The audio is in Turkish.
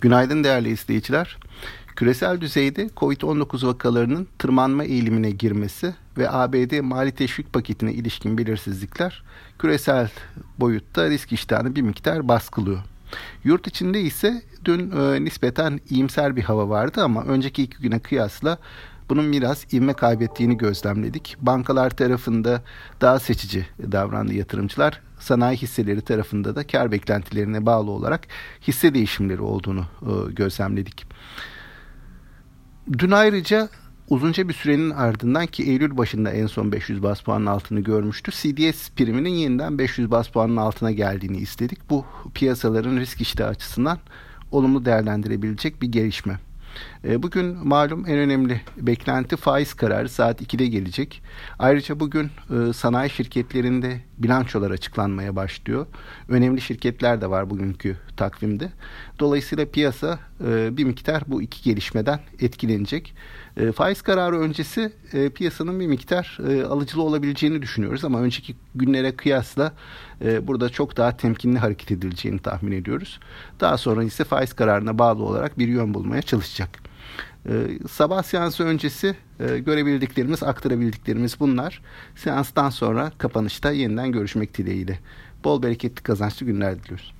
Günaydın değerli izleyiciler. Küresel düzeyde COVID-19 vakalarının tırmanma eğilimine girmesi ve ABD mali teşvik paketine ilişkin belirsizlikler küresel boyutta risk iştahını bir miktar baskılıyor. Yurt içinde ise dün e, nispeten iyimser bir hava vardı ama önceki iki güne kıyasla bunun biraz ivme kaybettiğini gözlemledik. Bankalar tarafında daha seçici davrandı yatırımcılar. Sanayi hisseleri tarafında da kar beklentilerine bağlı olarak hisse değişimleri olduğunu e, gözlemledik. Dün ayrıca uzunca bir sürenin ardından ki Eylül başında en son 500 bas puanın altını görmüştü. CDS priminin yeniden 500 bas puanın altına geldiğini istedik. Bu piyasaların risk iştahı açısından olumlu değerlendirebilecek bir gelişme. E, bugün malum en önemli beklenti faiz kararı saat 2'de gelecek. Ayrıca bugün e, sanayi şirketlerinde bilançolar açıklanmaya başlıyor. Önemli şirketler de var bugünkü takvimde. Dolayısıyla piyasa e, bir miktar bu iki gelişmeden etkilenecek. Faiz kararı öncesi piyasanın bir miktar alıcılı olabileceğini düşünüyoruz ama önceki günlere kıyasla burada çok daha temkinli hareket edileceğini tahmin ediyoruz. Daha sonra ise faiz kararına bağlı olarak bir yön bulmaya çalışacak. Ee, sabah seansı öncesi e, görebildiklerimiz, aktarabildiklerimiz bunlar. Seanstan sonra kapanışta yeniden görüşmek dileğiyle. Bol bereketli kazançlı günler diliyoruz.